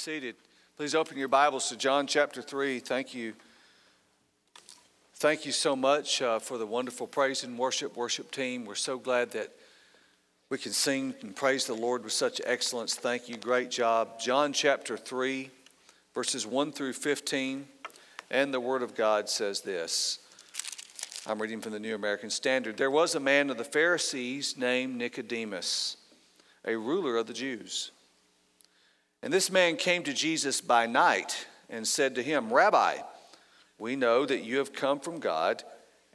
seated. Please open your Bibles to John chapter 3. Thank you. Thank you so much uh, for the wonderful praise and worship worship team. We're so glad that we can sing and praise the Lord with such excellence. Thank you. Great job. John chapter 3, verses 1 through 15. And the Word of God says this. I'm reading from the New American Standard. There was a man of the Pharisees named Nicodemus, a ruler of the Jews. And this man came to Jesus by night and said to him, Rabbi, we know that you have come from God,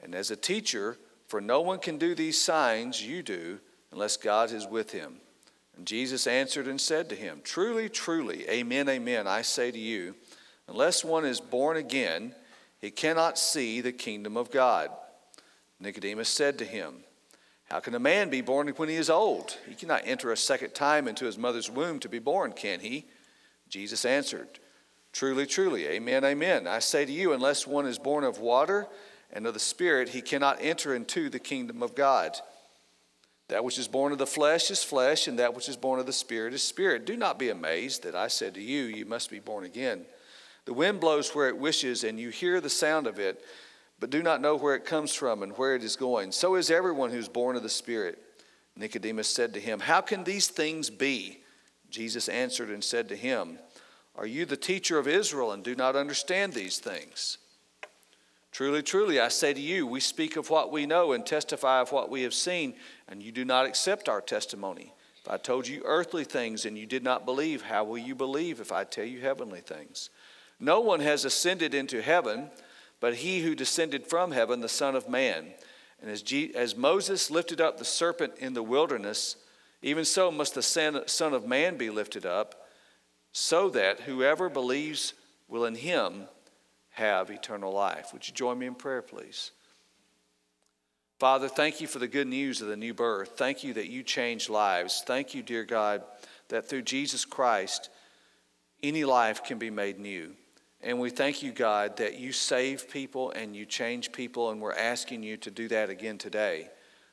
and as a teacher, for no one can do these signs you do unless God is with him. And Jesus answered and said to him, Truly, truly, amen, amen, I say to you, unless one is born again, he cannot see the kingdom of God. Nicodemus said to him, how can a man be born when he is old? He cannot enter a second time into his mother's womb to be born, can he? Jesus answered, Truly, truly, amen, amen. I say to you, unless one is born of water and of the Spirit, he cannot enter into the kingdom of God. That which is born of the flesh is flesh, and that which is born of the Spirit is spirit. Do not be amazed that I said to you, You must be born again. The wind blows where it wishes, and you hear the sound of it but do not know where it comes from and where it is going. So is everyone who's born of the Spirit. Nicodemus said to him, How can these things be? Jesus answered and said to him, Are you the teacher of Israel and do not understand these things? Truly, truly, I say to you, we speak of what we know and testify of what we have seen, and you do not accept our testimony. If I told you earthly things and you did not believe, how will you believe if I tell you heavenly things? No one has ascended into heaven but he who descended from heaven, the Son of Man. And as, as Moses lifted up the serpent in the wilderness, even so must the Son of Man be lifted up, so that whoever believes will in him have eternal life. Would you join me in prayer, please? Father, thank you for the good news of the new birth. Thank you that you change lives. Thank you, dear God, that through Jesus Christ, any life can be made new. And we thank you, God, that you save people and you change people, and we're asking you to do that again today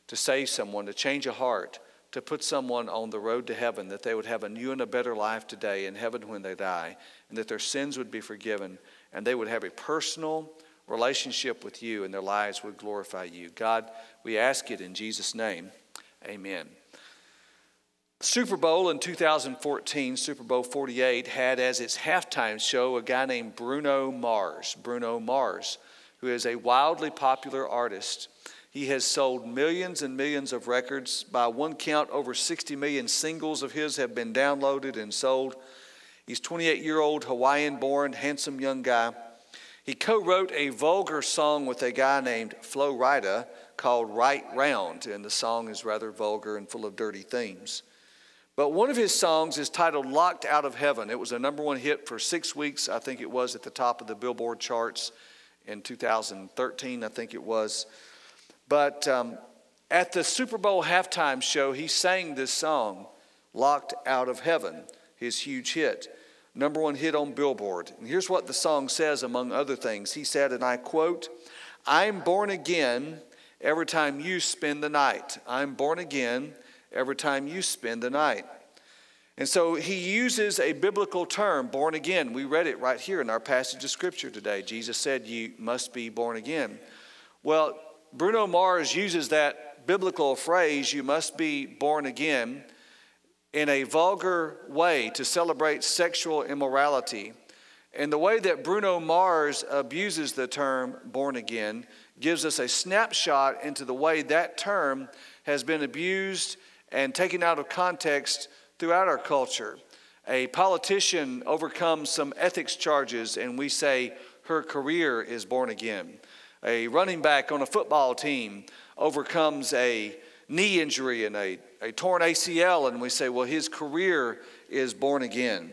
to save someone, to change a heart, to put someone on the road to heaven, that they would have a new and a better life today in heaven when they die, and that their sins would be forgiven, and they would have a personal relationship with you, and their lives would glorify you. God, we ask it in Jesus' name. Amen. Super Bowl in 2014, Super Bowl 48, had as its halftime show a guy named Bruno Mars. Bruno Mars, who is a wildly popular artist. He has sold millions and millions of records. By one count, over 60 million singles of his have been downloaded and sold. He's 28 year old, Hawaiian born, handsome young guy. He co wrote a vulgar song with a guy named Flo Rida called Right Round, and the song is rather vulgar and full of dirty themes. But one of his songs is titled Locked Out of Heaven. It was a number one hit for six weeks. I think it was at the top of the Billboard charts in 2013, I think it was. But um, at the Super Bowl halftime show, he sang this song, Locked Out of Heaven, his huge hit. Number one hit on Billboard. And here's what the song says, among other things. He said, and I quote, I'm born again every time you spend the night. I'm born again every time you spend the night. And so he uses a biblical term, born again. We read it right here in our passage of scripture today. Jesus said, You must be born again. Well, Bruno Mars uses that biblical phrase, You must be born again, in a vulgar way to celebrate sexual immorality. And the way that Bruno Mars abuses the term born again gives us a snapshot into the way that term has been abused and taken out of context throughout our culture. A politician overcomes some ethics charges, and we say her career is born again. A running back on a football team overcomes a knee injury and a, a torn ACL, and we say, well, his career is born again.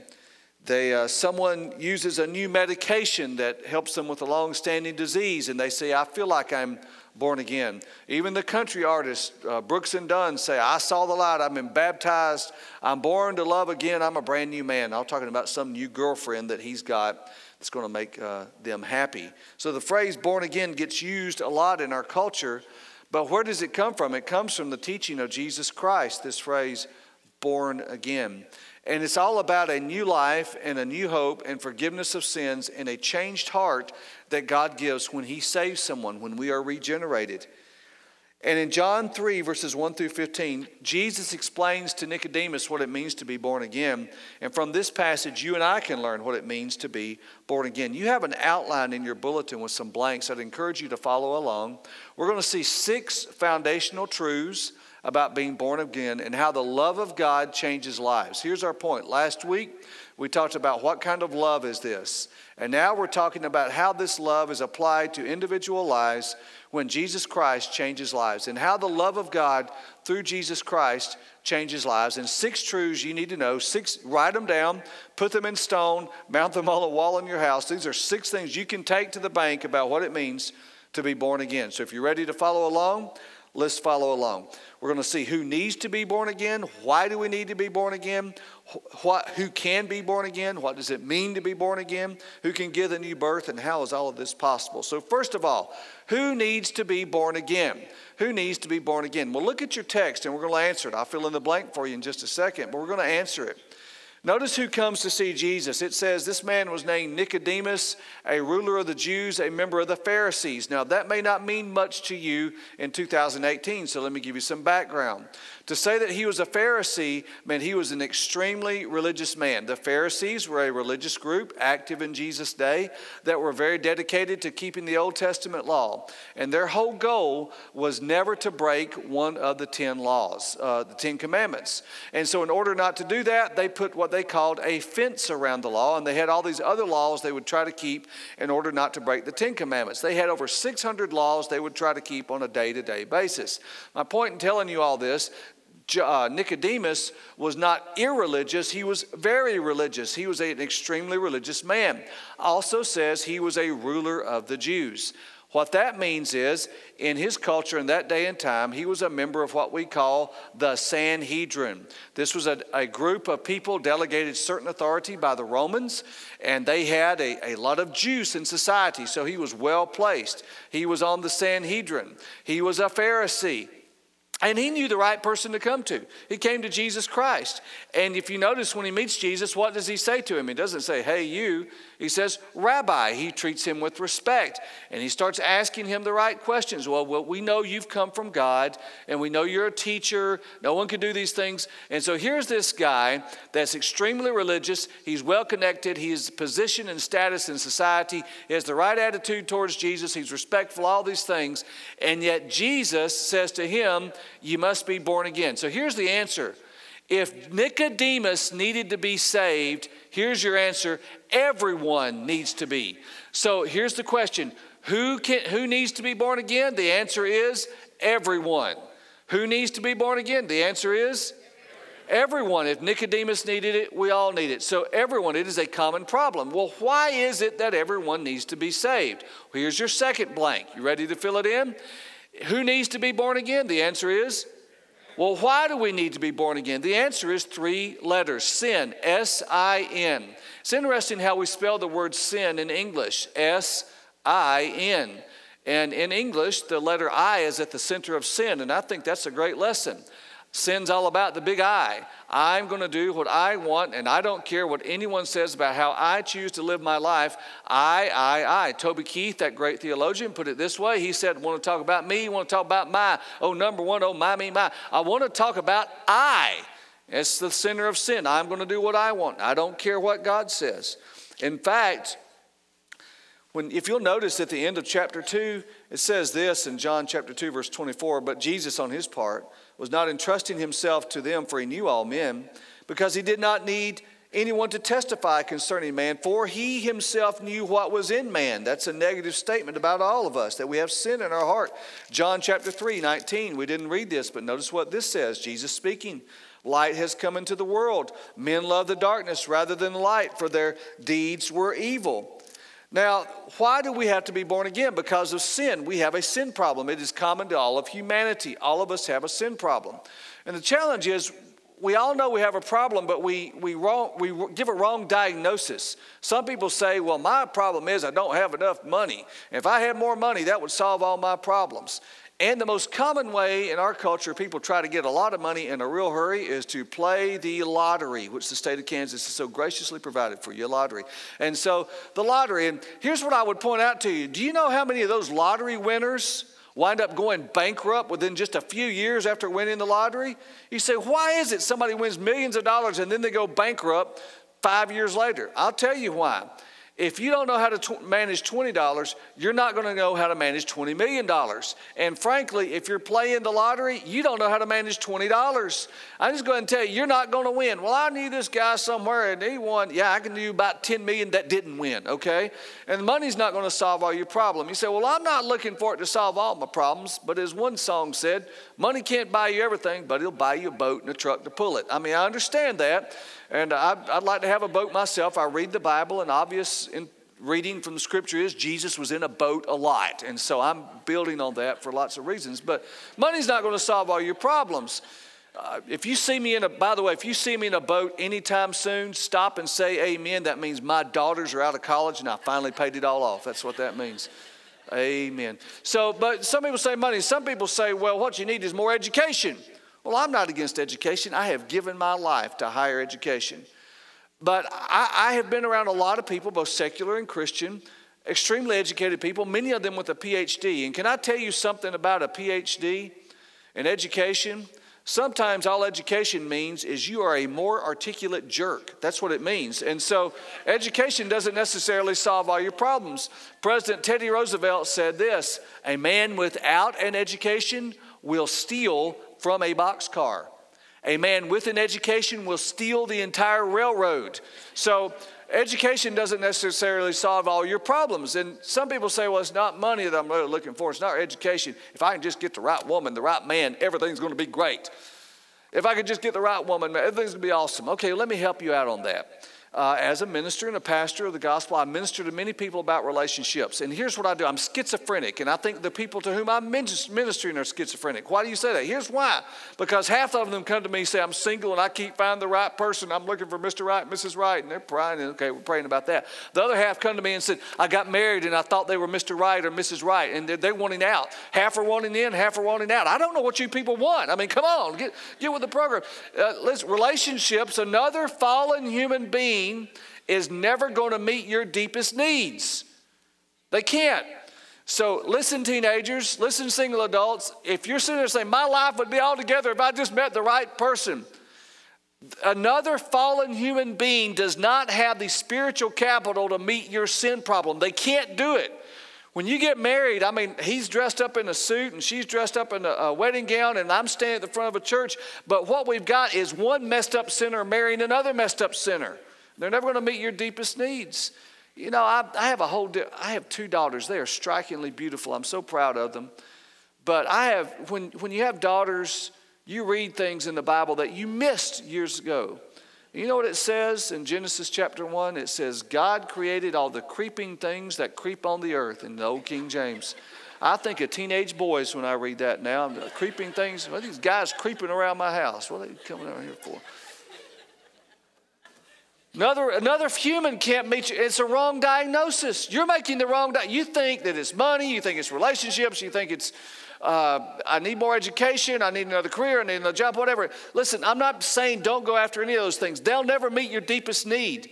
They, uh, someone uses a new medication that helps them with a long standing disease, and they say, I feel like I'm born again. Even the country artists, uh, Brooks and Dunn, say, I saw the light, I've been baptized, I'm born to love again, I'm a brand new man. I'm talking about some new girlfriend that he's got that's going to make uh, them happy. So the phrase born again gets used a lot in our culture, but where does it come from? It comes from the teaching of Jesus Christ, this phrase born again. And it's all about a new life and a new hope and forgiveness of sins and a changed heart that God gives when He saves someone, when we are regenerated. And in John 3, verses 1 through 15, Jesus explains to Nicodemus what it means to be born again. And from this passage, you and I can learn what it means to be born again. You have an outline in your bulletin with some blanks. I'd encourage you to follow along. We're going to see six foundational truths about being born again and how the love of God changes lives. Here's our point. Last week, we talked about what kind of love is this. And now we're talking about how this love is applied to individual lives when Jesus Christ changes lives and how the love of God through Jesus Christ changes lives. And six truths you need to know. Six, write them down, put them in stone, mount them on a wall in your house. These are six things you can take to the bank about what it means to be born again. So if you're ready to follow along, let's follow along. We're going to see who needs to be born again, why do we need to be born again, what, who can be born again, what does it mean to be born again, who can give a new birth, and how is all of this possible. So, first of all, who needs to be born again? Who needs to be born again? Well, look at your text and we're going to answer it. I'll fill in the blank for you in just a second, but we're going to answer it. Notice who comes to see Jesus. It says this man was named Nicodemus, a ruler of the Jews, a member of the Pharisees. Now, that may not mean much to you in 2018, so let me give you some background. To say that he was a Pharisee meant he was an extremely religious man. The Pharisees were a religious group active in Jesus' day that were very dedicated to keeping the Old Testament law. And their whole goal was never to break one of the 10 laws, uh, the 10 commandments. And so, in order not to do that, they put what they called a fence around the law. And they had all these other laws they would try to keep in order not to break the 10 commandments. They had over 600 laws they would try to keep on a day to day basis. My point in telling you all this uh, Nicodemus was not irreligious, he was very religious. He was an extremely religious man. Also says he was a ruler of the Jews. What that means is, in his culture in that day and time, he was a member of what we call the Sanhedrin. This was a, a group of people delegated certain authority by the Romans, and they had a, a lot of juice in society, so he was well placed. He was on the Sanhedrin, he was a Pharisee. And he knew the right person to come to. He came to Jesus Christ. And if you notice when he meets Jesus, what does he say to him? He doesn't say, Hey, you. He says, Rabbi. He treats him with respect. And he starts asking him the right questions. Well, well, we know you've come from God, and we know you're a teacher. No one can do these things. And so here's this guy that's extremely religious. He's well connected. He's position and status in society. He has the right attitude towards Jesus. He's respectful, all these things. And yet Jesus says to him, You must be born again. So here's the answer. If Nicodemus needed to be saved, here's your answer everyone needs to be. So here's the question who, can, who needs to be born again? The answer is everyone. Who needs to be born again? The answer is everyone. If Nicodemus needed it, we all need it. So, everyone, it is a common problem. Well, why is it that everyone needs to be saved? Well, here's your second blank. You ready to fill it in? Who needs to be born again? The answer is well, why do we need to be born again? The answer is three letters sin, S I N. It's interesting how we spell the word sin in English S I N. And in English, the letter I is at the center of sin, and I think that's a great lesson. Sin's all about the big I. I'm going to do what I want, and I don't care what anyone says about how I choose to live my life. I, I, I. Toby Keith, that great theologian, put it this way. He said, want to talk about me, you want to talk about my, oh, number one, oh, my, me, my. I want to talk about I. It's the center of sin. I'm going to do what I want. I don't care what God says. In fact, when, if you'll notice at the end of chapter 2, it says this in John chapter 2, verse 24, but Jesus on his part, was not entrusting himself to them, for he knew all men, because he did not need anyone to testify concerning man, for he himself knew what was in man. That's a negative statement about all of us, that we have sin in our heart. John chapter 3, 19. We didn't read this, but notice what this says Jesus speaking. Light has come into the world. Men love the darkness rather than light, for their deeds were evil. Now, why do we have to be born again? Because of sin. We have a sin problem. It is common to all of humanity. All of us have a sin problem. And the challenge is we all know we have a problem, but we, we, wrong, we give a wrong diagnosis. Some people say, well, my problem is I don't have enough money. If I had more money, that would solve all my problems. And the most common way in our culture people try to get a lot of money in a real hurry is to play the lottery, which the state of Kansas has so graciously provided for you, lottery. And so the lottery, and here's what I would point out to you. Do you know how many of those lottery winners wind up going bankrupt within just a few years after winning the lottery? You say, why is it somebody wins millions of dollars and then they go bankrupt five years later? I'll tell you why. If you don't know how to t- manage $20, you're not going to know how to manage $20 million. And frankly, if you're playing the lottery, you don't know how to manage $20. I'm just going to tell you, you're not going to win. Well, I knew this guy somewhere and he won. Yeah, I can do about 10 million that didn't win, okay? And money's not going to solve all your problems. You say, well, I'm not looking for it to solve all my problems. But as one song said, money can't buy you everything, but it'll buy you a boat and a truck to pull it. I mean, I understand that. And I'd, I'd like to have a boat myself. I read the Bible, and obvious in reading from the scripture is Jesus was in a boat a lot. And so I'm building on that for lots of reasons. But money's not going to solve all your problems. Uh, if you see me in a, by the way, if you see me in a boat anytime soon, stop and say amen. That means my daughters are out of college and I finally paid it all off. That's what that means. Amen. So, but some people say money. Some people say, well, what you need is more education. Well, I'm not against education. I have given my life to higher education. But I, I, have been around a lot of people, both secular and Christian, extremely educated people, many of them with a PhD. And can I tell you something about a PhD in education? Sometimes all education means is you are a more articulate jerk. That's what it means. And so education doesn't necessarily solve all your problems. President Teddy Roosevelt said this a man without an education will steal from a boxcar. A man with an education will steal the entire railroad. So, education doesn't necessarily solve all your problems. And some people say, well, it's not money that I'm really looking for, it's not education. If I can just get the right woman, the right man, everything's going to be great. If I could just get the right woman, everything's going to be awesome. Okay, let me help you out on that uh, as a minister and a pastor of the gospel, I minister to many people about relationships. And here's what I do I'm schizophrenic, and I think the people to whom I'm ministering are schizophrenic. Why do you say that? Here's why because half of them come to me and say, I'm single and I keep finding the right person. I'm looking for Mr. Right, Mrs. Right, and they're praying. Okay, we're praying about that. The other half come to me and said, I got married and I thought they were Mr. Right or Mrs. Right, and they're, they're wanting out. Half are wanting in, half are wanting out. I don't know what you people want. I mean, come on, get, get with the program. Uh, listen, relationships, another fallen human being is never going to meet your deepest needs. They can't. So listen, teenagers, listen, single adults. If you're sitting there saying, My life would be all together if I just met the right person, another fallen human being does not have the spiritual capital to meet your sin problem. They can't do it. When you get married, I mean, he's dressed up in a suit and she's dressed up in a, a, wedding gown, and I'm standing at the front of a church. But what we've got is one messed up sinner marrying another messed up sinner. They're never going to meet your deepest needs. You know, I, I have a whole, di- I have two daughters. They are strikingly beautiful. I'm so proud of them. But I have, when, when you have daughters, you read things in the Bible that you missed years ago. You know what it says in Genesis chapter 1? It says, God created all the creeping things that creep on the earth in the old King James. I think of teenage boys when I read that now. Creeping things, well, these guys creeping around my house. What are they coming over here for? Another, another human can't meet you. It's a wrong diagnosis. You're making the wrong di- You think that it's money, you think it's relationships, you think it's uh, I need more education, I need another career, I need another job, whatever. Listen, I'm not saying don't go after any of those things. They'll never meet your deepest need.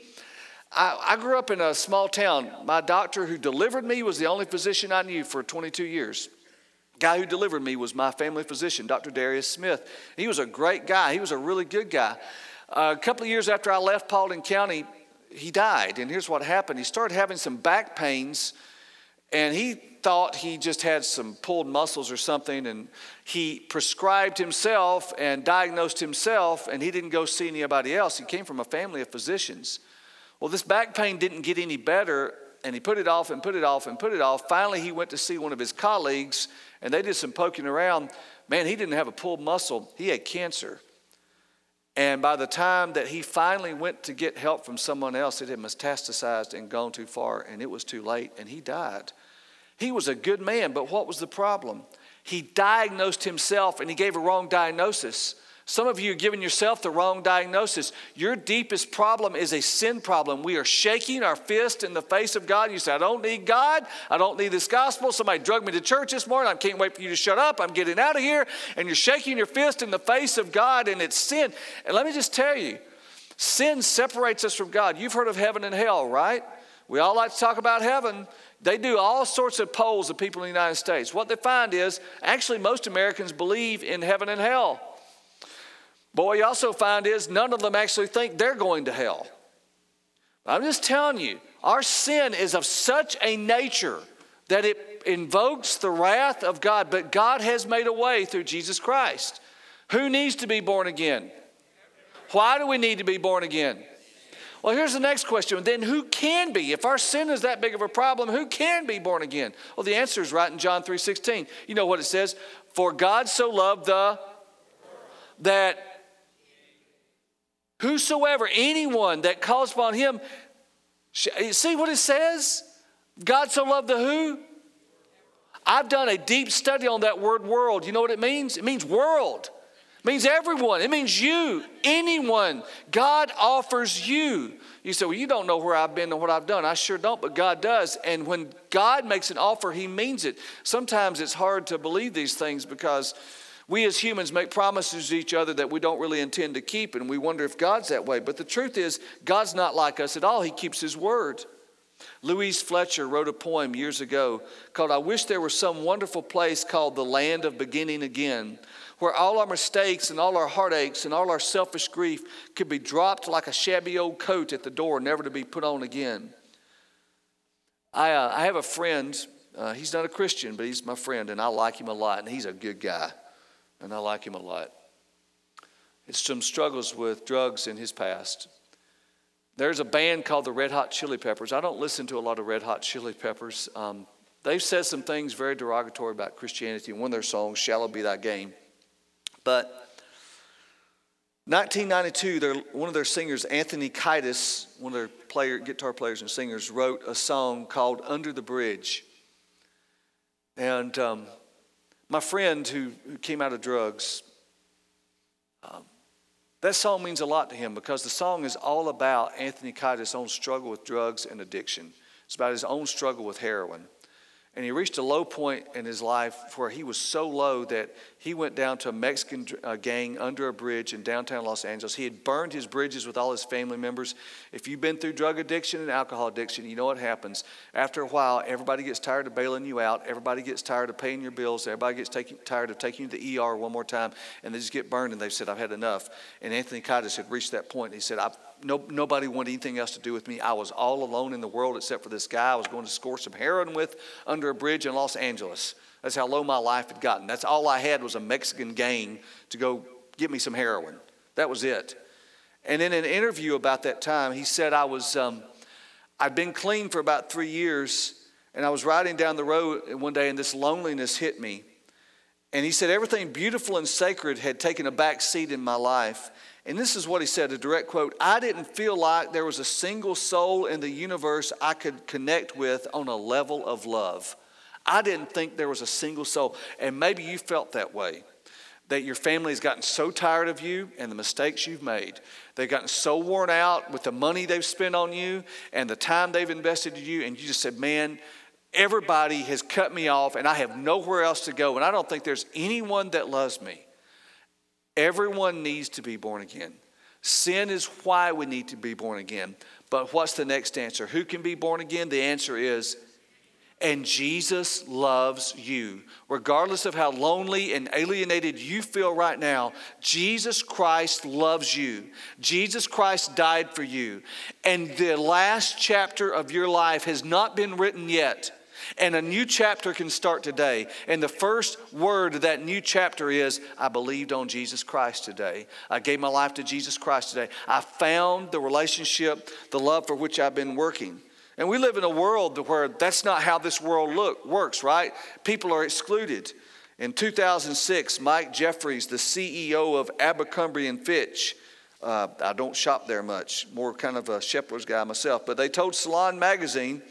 I, I grew up in a small town. My doctor who delivered me was the only physician I knew for 22 years. Guy who delivered me was my family physician, Dr. Darius Smith. He was a great guy. He was a really good guy. A couple of years after I left Paulding County, he died. And here's what happened he started having some back pains, and he thought he just had some pulled muscles or something. And he prescribed himself and diagnosed himself, and he didn't go see anybody else. He came from a family of physicians. Well, this back pain didn't get any better, and he put it off and put it off and put it off. Finally, he went to see one of his colleagues, and they did some poking around. Man, he didn't have a pulled muscle, he had cancer. And by the time that he finally went to get help from someone else, it had metastasized and gone too far, and it was too late, and he died. He was a good man, but what was the problem? He diagnosed himself and he gave a wrong diagnosis. Some of you are giving yourself the wrong diagnosis. Your deepest problem is a sin problem. We are shaking our fist in the face of God. You say, I don't need God. I don't need this gospel. Somebody drugged me to church this morning. I can't wait for you to shut up. I'm getting out of here. And you're shaking your fist in the face of God, and it's sin. And let me just tell you sin separates us from God. You've heard of heaven and hell, right? We all like to talk about heaven. They do all sorts of polls of people in the United States. What they find is actually most Americans believe in heaven and hell. But what you also find is none of them actually think they're going to hell. I'm just telling you, our sin is of such a nature that it invokes the wrath of God, but God has made a way through Jesus Christ. Who needs to be born again? Why do we need to be born again? Well, here's the next question. Then who can be? If our sin is that big of a problem, who can be born again? Well, the answer is right in John 3:16. You know what it says? For God so loved the that Whosoever, anyone that calls upon him, see what it says? God so loved the who? I've done a deep study on that word world. You know what it means? It means world. It means everyone. It means you, anyone. God offers you. You say, Well, you don't know where I've been and what I've done. I sure don't, but God does. And when God makes an offer, He means it. Sometimes it's hard to believe these things because we as humans make promises to each other that we don't really intend to keep, and we wonder if God's that way. But the truth is, God's not like us at all. He keeps His word. Louise Fletcher wrote a poem years ago called I Wish There Was Some Wonderful Place Called the Land of Beginning Again, where all our mistakes and all our heartaches and all our selfish grief could be dropped like a shabby old coat at the door, never to be put on again. I, uh, I have a friend, uh, he's not a Christian, but he's my friend, and I like him a lot, and he's a good guy and I like him a lot. It's some struggles with drugs in his past. There's a band called the Red Hot Chili Peppers. I don't listen to a lot of Red Hot Chili Peppers. Um, they've said some things very derogatory about Christianity in one of their songs, Shallow Be Thy Game. But 1992, one of their singers, Anthony Kiedis, one of their player, guitar players and singers, wrote a song called Under the Bridge. And um, my friend who, who came out of drugs, um, that song means a lot to him because the song is all about Anthony Kiedis' own struggle with drugs and addiction. It's about his own struggle with heroin. And he reached a low point in his life where he was so low that he went down to a Mexican uh, gang under a bridge in downtown Los Angeles. He had burned his bridges with all his family members. If you've been through drug addiction and alcohol addiction, you know what happens. After a while, everybody gets tired of bailing you out. Everybody gets tired of paying your bills. Everybody gets tired of taking you to the ER one more time. And they just get burned and they've said, I've had enough. And Anthony Kiedis had reached that point. He said, no, nobody wanted anything else to do with me. I was all alone in the world except for this guy I was going to score some heroin with under a bridge in Los Angeles. That's how low my life had gotten. That's all I had was a Mexican gang to go get me some heroin. That was it. And in an interview about that time, he said, I was, um, I'd been clean for about three years, and I was riding down the road one day, and this loneliness hit me. And he said, everything beautiful and sacred had taken a back seat in my life. And this is what he said a direct quote I didn't feel like there was a single soul in the universe I could connect with on a level of love. I didn't think there was a single soul. And maybe you felt that way. That your family has gotten so tired of you and the mistakes you've made. They've gotten so worn out with the money they've spent on you and the time they've invested in you, and you just said, Man, everybody has cut me off and I have nowhere else to go, and I don't think there's anyone that loves me. Everyone needs to be born again. Sin is why we need to be born again. But what's the next answer? Who can be born again? The answer is and Jesus loves you. Regardless of how lonely and alienated you feel right now, Jesus Christ loves you. Jesus Christ died for you. And the last chapter of your life has not been written yet. And a new chapter can start today. And the first word of that new chapter is I believed on Jesus Christ today. I gave my life to Jesus Christ today. I found the relationship, the love for which I've been working. And we live in a world where that's not how this world look, works, right? People are excluded. In 2006, Mike Jeffries, the CEO of Abercrombie and Fitch, uh, I don't shop there much, more kind of a Sheplers guy myself, but they told Salon Magazine,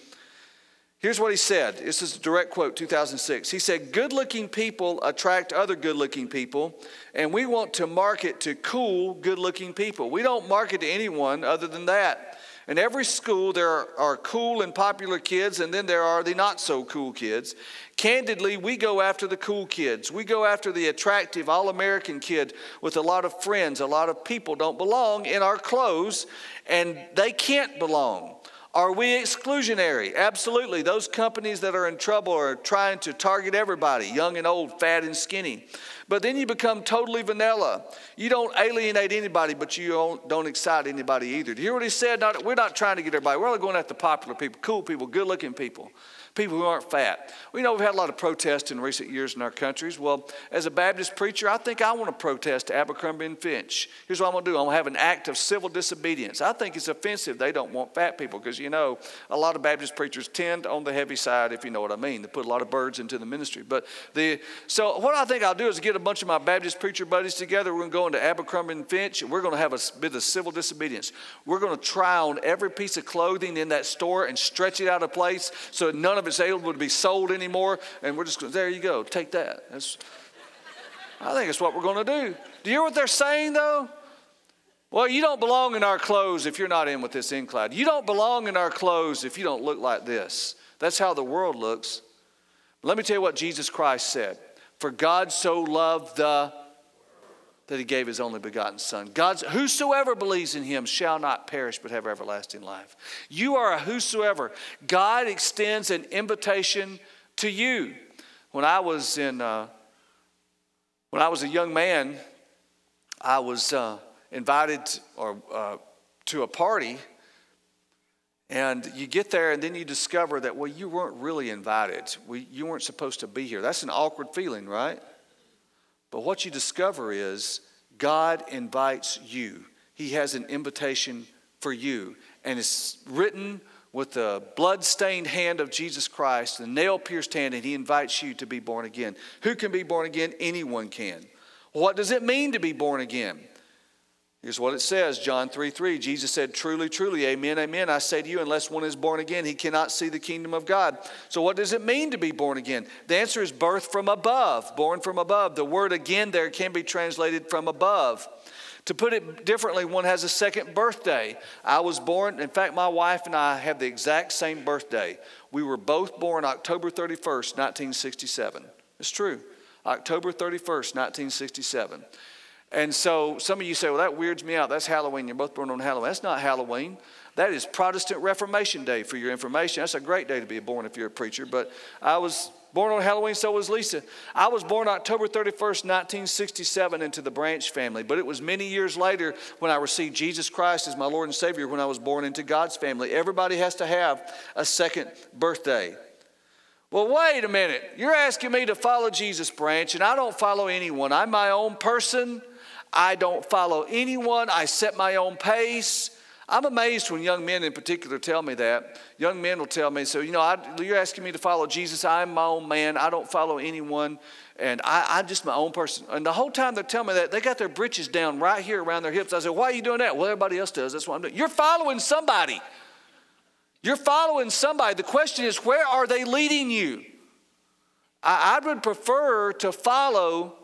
Here's what he said. This is a direct quote, 2006. He said, Good looking people attract other good looking people, and we want to market to cool, good looking people. We don't market to anyone other than that. In every school, there are cool and popular kids, and then there are the not so cool kids. Candidly, we go after the cool kids. We go after the attractive, all American kid with a lot of friends. A lot of people don't belong in our clothes, and they can't belong. Are we exclusionary? Absolutely. Those companies that are in trouble are trying to target everybody, young and old, fat and skinny. But then you become totally vanilla. You don't alienate anybody, but you don't, excite anybody either. Do you hear what he said? Not, we're not trying to get everybody. We're only going after popular people, cool people, good looking people people who aren't fat. We know we've had a lot of protests in recent years in our countries. Well, as a Baptist preacher, I think I want to protest Abercrombie and Finch. Here's what I'm going to do I'm going to have an act of civil disobedience. I think it's offensive they don't want fat people because, you know, a lot of Baptist preachers tend on the heavy side, if you know what I mean. They put a lot of birds into the ministry. But the, so what I think I'll do is get a bunch of my Baptist preacher buddies together. We're going to go into Abercrombie and Finch and we're going to have a bit of civil disobedience. We're going to try on every piece of clothing in that store and stretch it out of place so none of it's able to be sold anymore. And we're just going, there you go, take that. That's, I think it's what we're going to do. Do you hear what they're saying though? Well, you don't belong in our clothes if you're not in with this incline. You don't belong in our clothes if you don't look like this. That's how the world looks. Let me tell you what Jesus Christ said. For God so loved the that he gave his only begotten son. God's whosoever believes in him shall not perish but have everlasting life. You are a whosoever. God extends an invitation to you. When I was in uh, when I was a young man, I was uh, invited or uh, to a party and you get there and then you discover that well you weren't really invited we, you weren't supposed to be here that's an awkward feeling right but what you discover is God invites you. He has an invitation for you. And it's written with the blood-stained hand of Jesus Christ, the nail-pierced hand, and he invites you to be born again. Who can be born again? Anyone can. What does it mean to be born again? Here's what it says John 3 3. Jesus said, Truly, truly, amen, amen. I say to you, unless one is born again, he cannot see the kingdom of God. So, what does it mean to be born again? The answer is birth from above, born from above. The word again there can be translated from above. To put it differently, one has a second birthday. I was born, in fact, my wife and I have the exact same birthday. We were both born October 31st, 1967. It's true. October 31st, 1967. And so some of you say, well, that weirds me out. That's Halloween. You're both born on Halloween. That's not Halloween. That is Protestant Reformation Day for your information. That's a great day to be born if you're a preacher. But I was born on Halloween, so was Lisa. I was born October 31st, 1967, into the Branch family. But it was many years later when I received Jesus Christ as my Lord and Savior when I was born into God's family. Everybody has to have a second birthday. Well, wait a minute. You're asking me to follow Jesus, Branch, and I don't follow anyone. I'm my own person. I don't follow anyone. I set my own pace. I'm amazed when young men in particular tell me that. Young men will tell me, so, you know, I, you're asking me to follow Jesus. I'm my own man. I don't follow anyone. And I, am just my own person. And the whole time they're telling me that, they got their britches down right here around their hips. I said, why are you doing that? Well, everybody else does. That's what I'm doing. You're following somebody. You're following somebody. The question is, where are they leading you? I, I would prefer to follow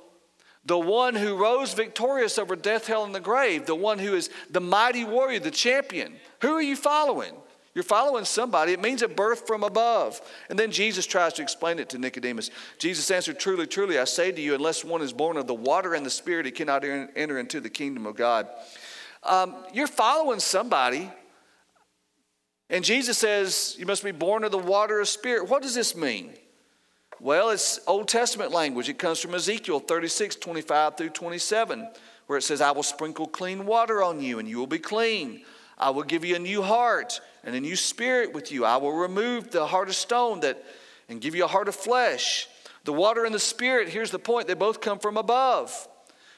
the one who rose victorious over death, hell, and the grave, the one who is the mighty warrior, the champion. Who are you following? You're following somebody. It means a birth from above. And then Jesus tries to explain it to Nicodemus. Jesus answered, Truly, truly, I say to you, unless one is born of the water and the Spirit, he cannot enter into the kingdom of God. Um, you're following somebody. And Jesus says, You must be born of the water of Spirit. What does this mean? Well, it's Old Testament language. It comes from Ezekiel 36, 25 through 27, where it says, I will sprinkle clean water on you, and you will be clean. I will give you a new heart and a new spirit with you. I will remove the heart of stone that, and give you a heart of flesh. The water and the spirit, here's the point, they both come from above.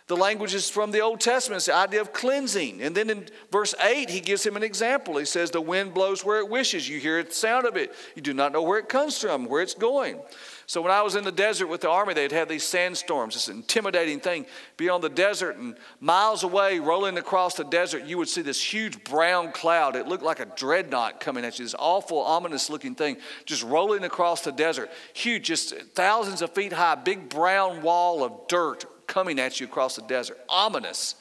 The language is from the Old Testament. It's the idea of cleansing. And then in verse 8, he gives him an example. He says, The wind blows where it wishes. You hear the sound of it. You do not know where it comes from, where it's going. So when I was in the desert with the army, they'd have these sandstorms, this intimidating thing. Be on the desert and miles away, rolling across the desert, you would see this huge brown cloud. It looked like a dreadnought coming at you, this awful, ominous looking thing, just rolling across the desert. Huge, just thousands of feet high, big brown wall of dirt coming at you across the desert. Ominous.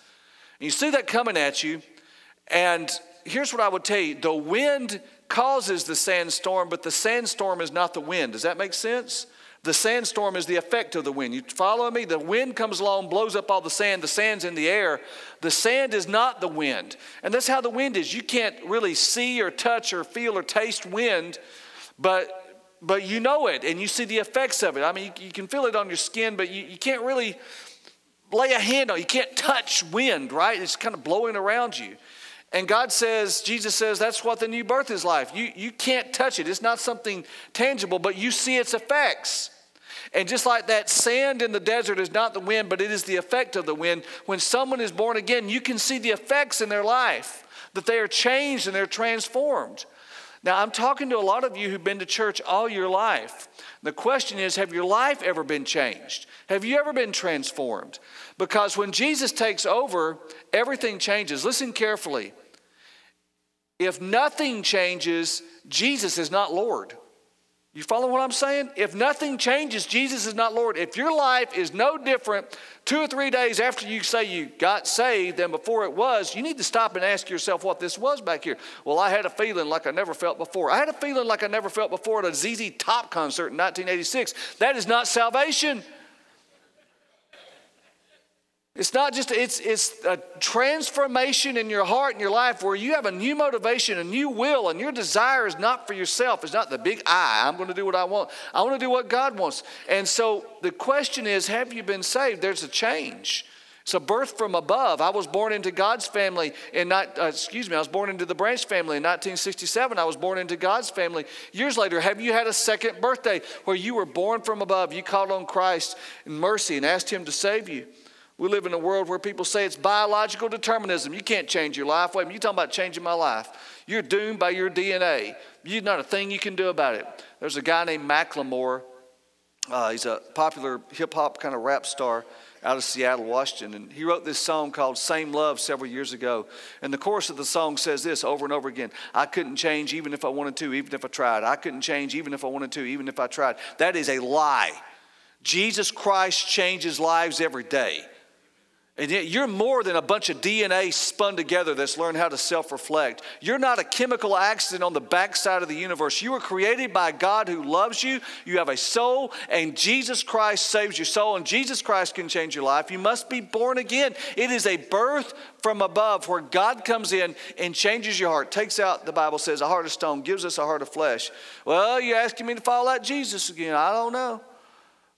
And you see that coming at you, and here's what I would tell you the wind causes the sandstorm, but the sandstorm is not the wind. Does that make sense? The sandstorm is the effect of the wind. You follow me? The wind comes along, blows up all the sand. The sand's in the air. The sand is not the wind. And that's how the wind is. You can't really see or touch or feel or taste wind, but but you know it and you see the effects of it. I mean, you, you can feel it on your skin, but you, you can't really lay a hand on. You can't touch wind, right? It's kind of blowing around you. And God says, Jesus says, that's what the new birth is like. You, you can't touch it. It's not something tangible, but you see its effects. And just like that sand in the desert is not the wind, but it is the effect of the wind, when someone is born again, you can see the effects in their life, that they are changed and they're transformed. Now, I'm talking to a lot of you who've been to church all your life. The question is Have your life ever been changed? Have you ever been transformed? Because when Jesus takes over, everything changes. Listen carefully. If nothing changes, Jesus is not Lord. You follow what I'm saying? If nothing changes, Jesus is not Lord. If your life is no different two or three days after you say you got saved than before it was, you need to stop and ask yourself what this was back here. Well, I had a feeling like I never felt before. I had a feeling like I never felt before at a ZZ Top concert in 1986. That is not salvation. It's not just, it's, it's a transformation in your heart and your life where you have a new motivation, a new will, and your desire is not for yourself. It's not the big I, I'm going to do what I want. I want to do what God wants. And so the question is have you been saved? There's a change. It's a birth from above. I was born into God's family in not, uh, excuse me, I was born into the Branch family in 1967. I was born into God's family. Years later, have you had a second birthday where you were born from above? You called on Christ in mercy and asked Him to save you. We live in a world where people say it's biological determinism. You can't change your life. Wait, you talking about changing my life? You're doomed by your DNA. You're not a thing you can do about it. There's a guy named Macklemore. Uh, he's a popular hip hop kind of rap star out of Seattle, Washington. And he wrote this song called Same Love several years ago. And the chorus of the song says this over and over again I couldn't change even if I wanted to, even if I tried. I couldn't change even if I wanted to, even if I tried. That is a lie. Jesus Christ changes lives every day. And yet, you're more than a bunch of DNA spun together that's learned how to self reflect. You're not a chemical accident on the backside of the universe. You were created by God who loves you. You have a soul, and Jesus Christ saves your soul, and Jesus Christ can change your life. You must be born again. It is a birth from above where God comes in and changes your heart, takes out, the Bible says, a heart of stone, gives us a heart of flesh. Well, you're asking me to follow that Jesus again. I don't know.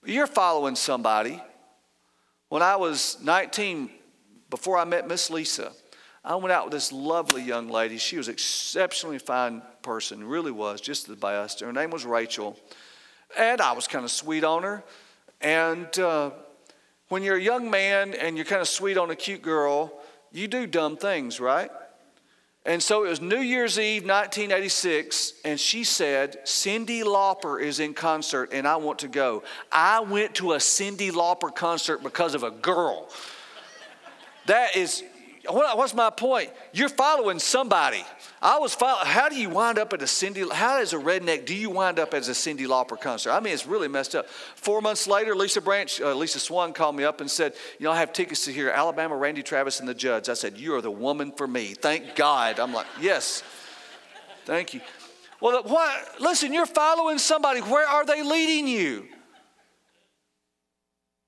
You're following somebody. When I was 19, before I met Miss Lisa, I went out with this lovely young lady. She was an exceptionally fine person, really was, just the best. Her name was Rachel. And I was kind of sweet on her. And uh, when you're a young man and you're kind of sweet on a cute girl, you do dumb things, right? And so it was New Year's Eve, 1986, and she said, Cyndi Lauper is in concert and I want to go. I went to a Cyndi Lauper concert because of a girl. That is, what's my point? You're following somebody. I was following, how do you wind up at a Cyndi? how as a redneck do you wind up as a Cyndi Lauper concert? I mean, it's really messed up. Four months later, Lisa Branch, uh, Lisa Swan called me up and said, you know, I have tickets to hear Alabama, Randy Travis, and the Judds. I said, you are the woman for me. Thank God. I'm like, yes, thank you. Well, what, listen, you're following somebody. Where are they leading you?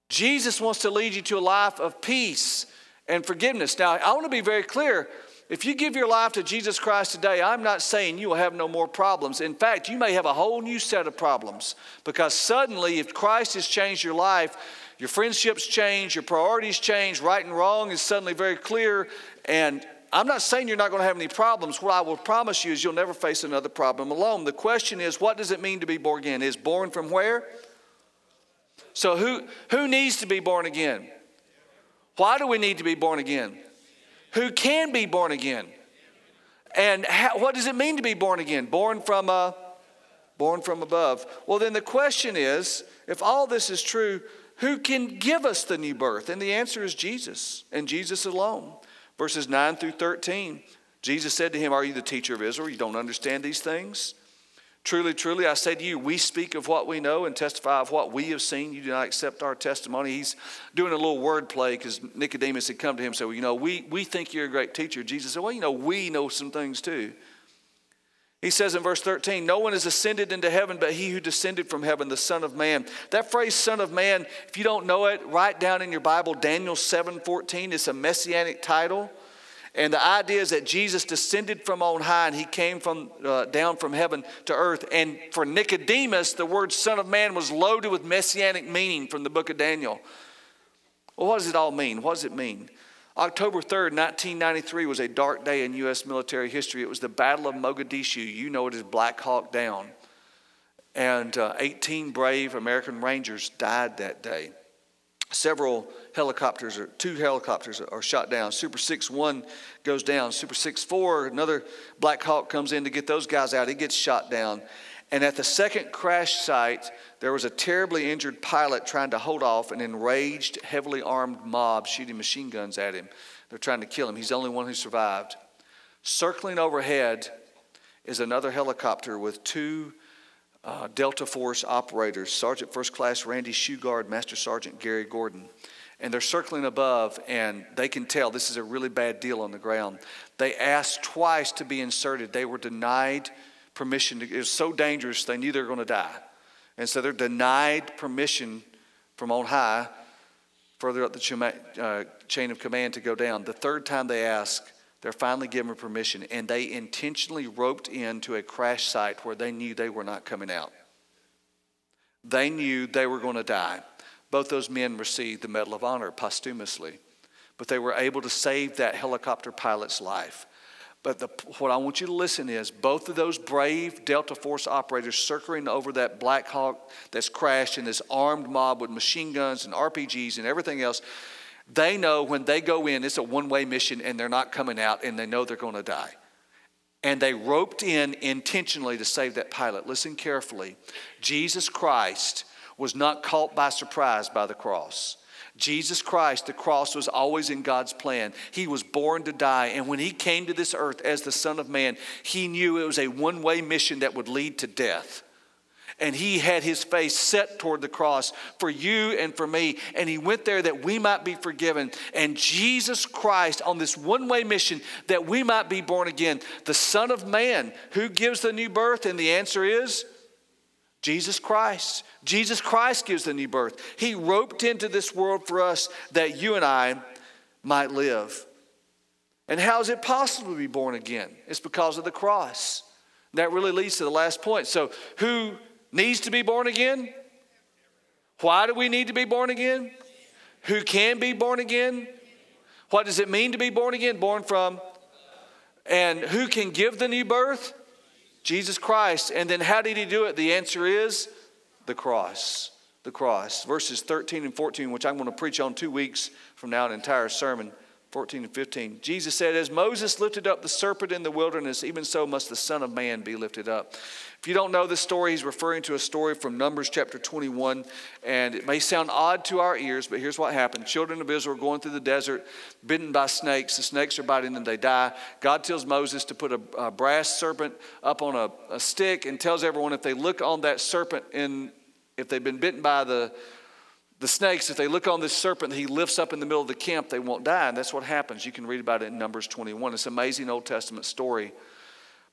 Jesus wants to lead you to a life of peace and forgiveness. Now, I want to be very clear. If you give your life to Jesus Christ today, I'm not saying you will have no more problems. In fact, you may have a whole new set of problems because suddenly, if Christ has changed your life, your friendships change, your priorities change, right and wrong is suddenly very clear. And I'm not saying you're not going to have any problems. What I will promise you is you'll never face another problem alone. The question is, what does it mean to be born again? Is born from where? So, who, who needs to be born again? Why do we need to be born again? Who can be born again? And how, what does it mean to be born again? Born from a born from above. Well, then the question is, if all this is true, who can give us the new birth? And the answer is Jesus and Jesus alone. Verses 9 through 13. Jesus said to him, Are you the teacher of Israel? You don't understand these things? Truly, truly, I say to you, we speak of what we know and testify of what we have seen. You do not accept our testimony. He's doing a little word play because Nicodemus had come to him and said, well, You know, we, we think you're a great teacher. Jesus said, Well, you know, we know some things too. He says in verse 13, No one has ascended into heaven but he who descended from heaven, the Son of Man. That phrase, Son of Man, if you don't know it, write down in your Bible Daniel 7 14. It's a messianic title. And the idea is that Jesus descended from on high and he came from, uh, down from heaven to earth. And for Nicodemus, the word Son of Man was loaded with messianic meaning from the book of Daniel. Well, what does it all mean? What does it mean? October 3rd, 1993 was a dark day in U.S. military history. It was the Battle of Mogadishu. You know it as Black Hawk Down. And uh, 18 brave American Rangers died that day. Several helicopters, or two helicopters, are shot down. Super 6 1 goes down. Super 6 4, another Black Hawk comes in to get those guys out. He gets shot down. And at the second crash site, there was a terribly injured pilot trying to hold off an enraged, heavily armed mob shooting machine guns at him. They're trying to kill him. He's the only one who survived. Circling overhead is another helicopter with two uh, Delta Force operators, Sergeant First Class Randy Shughart, Master Sergeant Gary Gordon. And they're circling above, and they can tell this is a really bad deal on the ground. They asked twice to be inserted. They were denied permission. It was so dangerous, they knew they were going to die. And so they're denied permission from on high, further up the uh, chain of command to go down. The third time they ask, they're finally given permission, and they intentionally roped into a crash site where they knew they were not coming out. They knew they were going to die. Both those men received the Medal of Honor posthumously, but they were able to save that helicopter pilot's life. But the, what I want you to listen is both of those brave Delta Force operators circling over that Black Hawk that's crashed in this armed mob with machine guns and RPGs and everything else they know when they go in, it's a one way mission and they're not coming out and they know they're going to die. And they roped in intentionally to save that pilot. Listen carefully. Jesus Christ was not caught by surprise by the cross. Jesus Christ, the cross was always in God's plan. He was born to die. And when he came to this earth as the Son of Man, he knew it was a one way mission that would lead to death and he had his face set toward the cross for you and for me. And he went there that we might be forgiven. And Jesus Christ, on this one way mission, that we might be born again, the Son of Man, who gives the new birth? And the answer is Jesus Christ. Jesus Christ gives the new birth. He roped into this world for us that you and I might live. And how is it possible to be born again? It's because of the cross. That really leads to the last point. So, who needs to be born again? Why do we need to be born again? Who can be born again? What does it mean to be born again? Born from. And who can give the new birth? Jesus Christ. And then how did he do it? The answer is the cross. The cross. Verses 13 and 14, which I'm going to preach on two weeks from now, an entire sermon. 14 and 15. Jesus said, As Moses lifted up the serpent in the wilderness, even so must the Son of Man be lifted up. If you don't know this story, he's referring to a story from Numbers chapter 21, and it may sound odd to our ears, but here's what happened. Children of Israel going through the desert, bitten by snakes. The snakes are biting them, they die. God tells Moses to put a, a brass serpent up on a, a stick and tells everyone if they look on that serpent and if they've been bitten by the the snakes, if they look on this serpent he lifts up in the middle of the camp, they won't die. And that's what happens. You can read about it in Numbers 21. It's an amazing Old Testament story.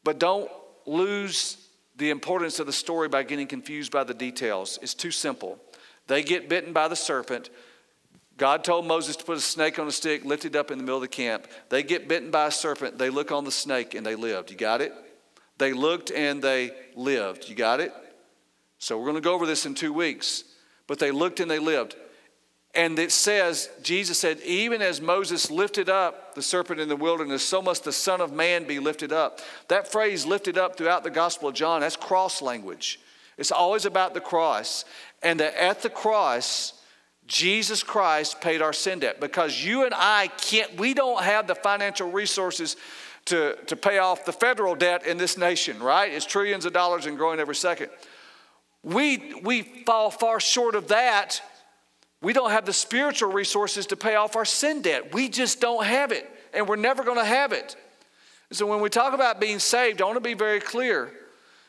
But don't lose the importance of the story by getting confused by the details. It's too simple. They get bitten by the serpent. God told Moses to put a snake on a stick, lift it up in the middle of the camp. They get bitten by a serpent. They look on the snake and they lived. You got it? They looked and they lived. You got it? So we're going to go over this in two weeks. But they looked and they lived. And it says, Jesus said, even as Moses lifted up the serpent in the wilderness, so must the Son of Man be lifted up. That phrase, lifted up, throughout the Gospel of John, that's cross language. It's always about the cross. And that at the cross, Jesus Christ paid our sin debt because you and I can't, we don't have the financial resources to, to pay off the federal debt in this nation, right? It's trillions of dollars and growing every second. We, we fall far short of that. We don't have the spiritual resources to pay off our sin debt. We just don't have it, and we're never going to have it. So when we talk about being saved, I want to be very clear.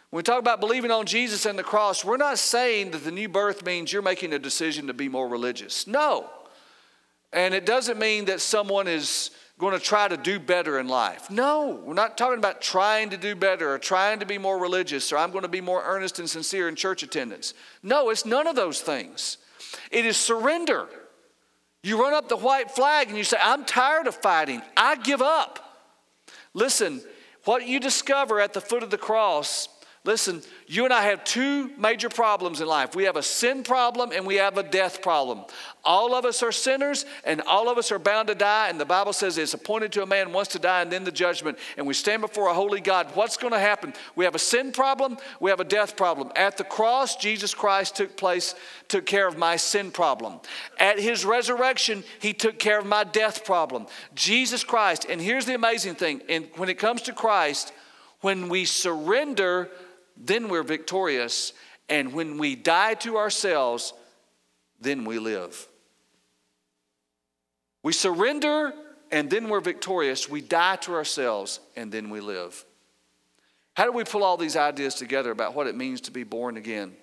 When we talk about believing on Jesus and the cross, we're not saying that the new birth means you're making a decision to be more religious. No. And it doesn't mean that someone is going to try to do better in life. No, we're not talking about trying to do better or trying to be more religious or I'm going to be more earnest and sincere in church attendance. No, it's none of those things. It is surrender. You run up the white flag and you say, I'm tired of fighting. I give up. Listen, what you discover at the foot of the cross Listen, you and I have two major problems in life. We have a sin problem and we have a death problem. All of us are sinners and all of us are bound to die. And the Bible says it's appointed to a man once to die and then the judgment. And we stand before a holy God. What's going to happen? We have a sin problem, we have a death problem. At the cross, Jesus Christ took place, took care of my sin problem. At his resurrection, he took care of my death problem. Jesus Christ, and here's the amazing thing, and when it comes to Christ, when we surrender then we're victorious. And when we die to ourselves, then we live. We surrender and then we're victorious. We die to ourselves and then we live. How do we pull all these ideas together about what it means to be born again?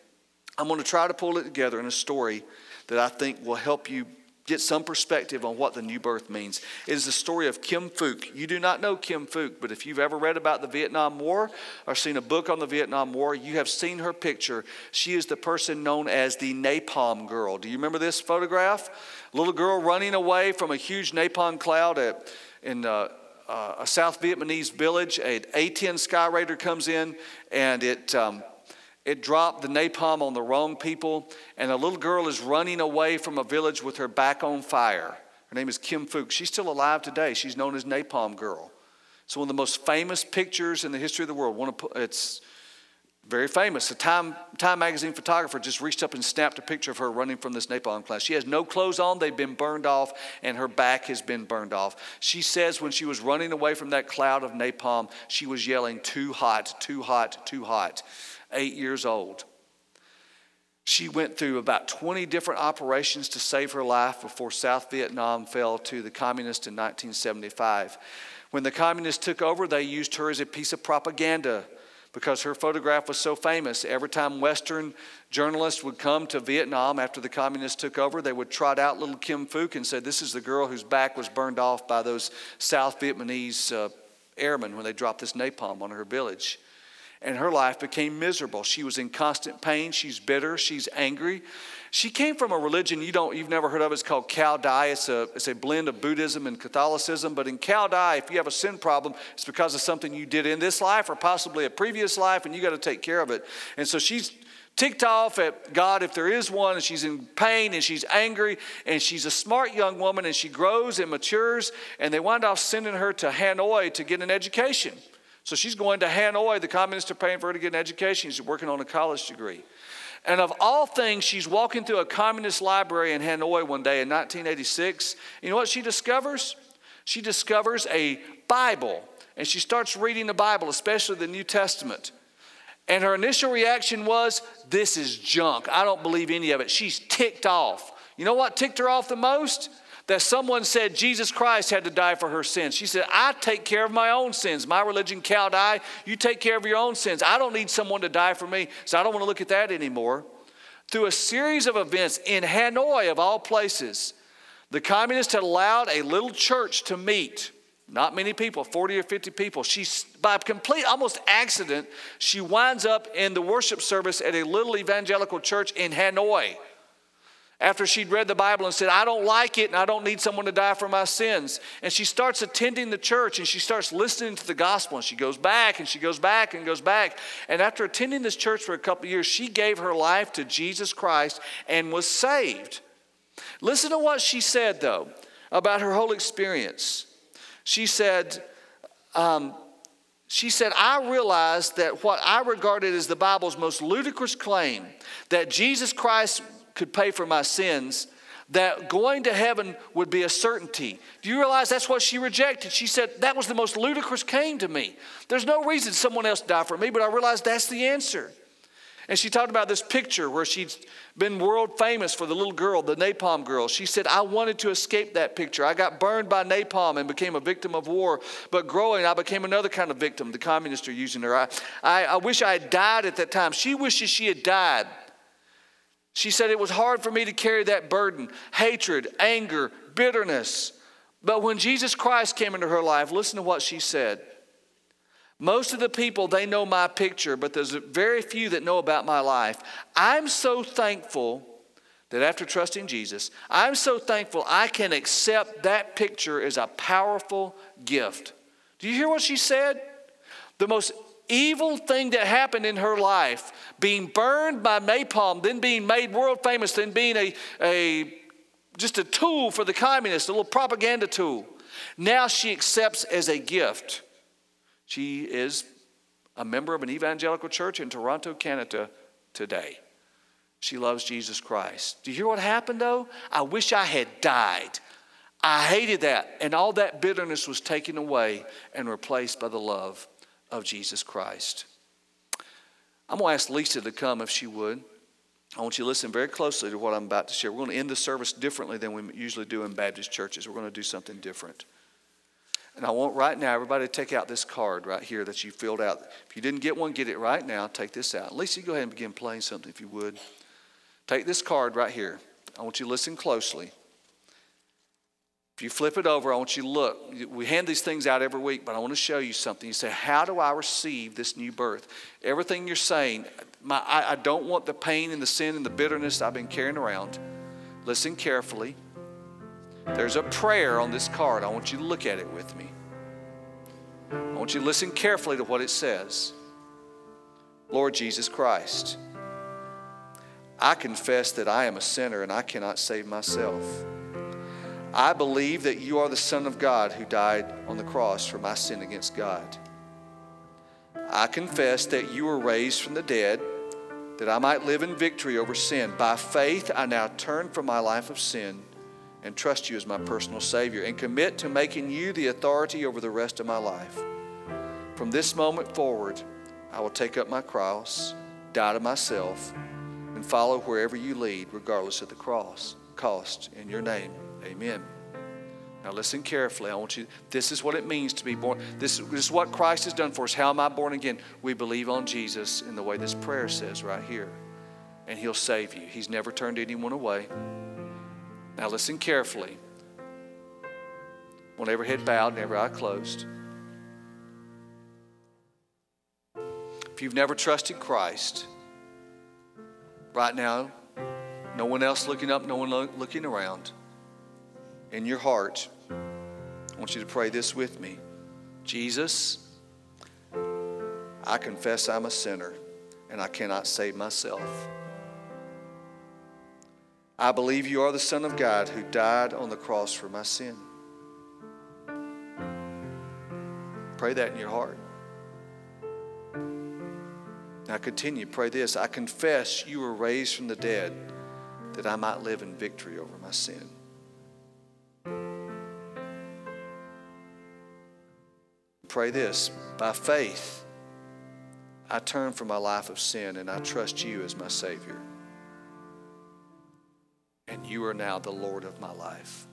I'm going to try to pull it together in a story that I think will help you get some perspective on what the new birth means. It is the story of Kim Phuc. You do not know Kim Phuc, but if you've ever read about the Vietnam War or seen a book on the Vietnam War, you have seen her picture. She is the person known as the Napalm Girl. Do you remember this photograph? Little girl running away from a huge napalm cloud at, in uh, uh, a South Vietnamese village. An A 10 Skyraider comes in and it. Um, it dropped the napalm on the wrong people, and a little girl is running away from a village with her back on fire. Her name is Kim Phuc. She's still alive today. She's known as Napalm Girl. It's one of the most famous pictures in the history of the world. It's very famous. A Time, Time magazine photographer just reached up and snapped a picture of her running from this napalm class. She has no clothes on, they've been burned off, and her back has been burned off. She says when she was running away from that cloud of napalm, she was yelling, Too hot, too hot, too hot eight years old. She went through about 20 different operations to save her life before South Vietnam fell to the communists in 1975. When the communists took over, they used her as a piece of propaganda because her photograph was so famous. Every time Western journalists would come to Vietnam after the communists took over, they would trot out little Kim Phuc and say, This is the girl whose back was burned off by those South Vietnamese uh, airmen when they dropped this napalm on her village and her life became miserable. She was in constant pain. She's bitter. She's angry. She came from a religion you don't, you've never heard of. It's called Cao Dai. It's a, it's a blend of Buddhism and Catholicism. But in Cao Dai, if you have a sin problem, it's because of something you did in this life or possibly a previous life, and you got to take care of it. And so she's ticked off at God if there is one, and she's in pain and she's angry, and she's a smart young woman, and she grows and matures, and they wind up sending her to Hanoi to get an education. So she's going to Hanoi. The communists are paying for her to get an education. She's working on a college degree. And of all things, she's walking through a communist library in Hanoi one day in 1986. You know what she discovers? She discovers a Bible, and she starts reading the Bible, especially the New Testament. And her initial reaction was, This is junk. I don't believe any of it. She's ticked off. You know what ticked her off the most? That someone said Jesus Christ had to die for her sins. She said, I take care of my own sins. My religion, Cao Dai. you take care of your own sins. I don't need someone to die for me, so I don't want to look at that anymore. Through a series of events in Hanoi, of all places, the communists had allowed a little church to meet. Not many people, 40 or 50 people. She, by complete, almost accident, she winds up in the worship service at a little evangelical church in Hanoi after she'd read the Bible and said, I don't like it and I don't need someone to die for my sins. And she starts attending the church and she starts listening to the gospel and she goes back and she goes back and goes back. And after attending this church for a couple years, she gave her life to Jesus Christ and was saved. Listen to what she said, though, about her whole experience. She said, um, she said, I realized that what I regarded as the Bible's most ludicrous claim that Jesus Christ could pay for my sins, that going to heaven would be a certainty. Do you realize that's what she rejected? She said, That was the most ludicrous claim to me. There's no reason someone else died for me, but I realized that's the answer. And she talked about this picture where she'd been world famous for the little girl, the napalm girl. She said, I wanted to escape that picture. I got burned by napalm and became a victim of war. But growing, I became another kind of victim. The communists are using her. I, I, I wish I had died at that time. She wishes she had died. She said, It was hard for me to carry that burden hatred, anger, bitterness. But when Jesus Christ came into her life, listen to what she said. Most of the people, they know my picture, but there's very few that know about my life. I'm so thankful that after trusting Jesus, I'm so thankful I can accept that picture as a powerful gift. Do you hear what she said? The most evil thing that happened in her life, being burned by napalm, then being made world famous, then being a, a just a tool for the communists, a little propaganda tool. Now she accepts as a gift she is a member of an evangelical church in Toronto, Canada today. She loves Jesus Christ. Do you hear what happened though? I wish I had died. I hated that. And all that bitterness was taken away and replaced by the love of Jesus Christ. I'm going to ask Lisa to come if she would. I want you to listen very closely to what I'm about to share. We're going to end the service differently than we usually do in Baptist churches. We're going to do something different. And I want right now everybody to take out this card right here that you filled out. If you didn't get one, get it right now. Take this out. Lisa, you go ahead and begin playing something if you would. Take this card right here. I want you to listen closely. If you flip it over, I want you to look. We hand these things out every week, but I want to show you something. You say, How do I receive this new birth? Everything you're saying, my, I, I don't want the pain and the sin and the bitterness I've been carrying around. Listen carefully. There's a prayer on this card. I want you to look at it with me. I want you to listen carefully to what it says. Lord Jesus Christ, I confess that I am a sinner and I cannot save myself. I believe that you are the Son of God who died on the cross for my sin against God. I confess that you were raised from the dead that I might live in victory over sin. By faith, I now turn from my life of sin and trust you as my personal Savior and commit to making you the authority over the rest of my life. From this moment forward, I will take up my cross, die to myself, and follow wherever you lead, regardless of the cross cost. In your name, amen. Now listen carefully. I want you. This is what it means to be born. This, this is what Christ has done for us. How am I born again? We believe on Jesus in the way this prayer says right here, and He'll save you. He's never turned anyone away. Now listen carefully. One every head bowed and every eye closed. If you've never trusted Christ, right now, no one else looking up, no one looking around, in your heart, I want you to pray this with me Jesus, I confess I'm a sinner and I cannot save myself. I believe you are the Son of God who died on the cross for my sin. Pray that in your heart. Now continue, pray this I confess you were raised from the dead that I might live in victory over my sin. Pray this by faith, I turn from my life of sin and I trust you as my Savior and you are now the Lord of my life.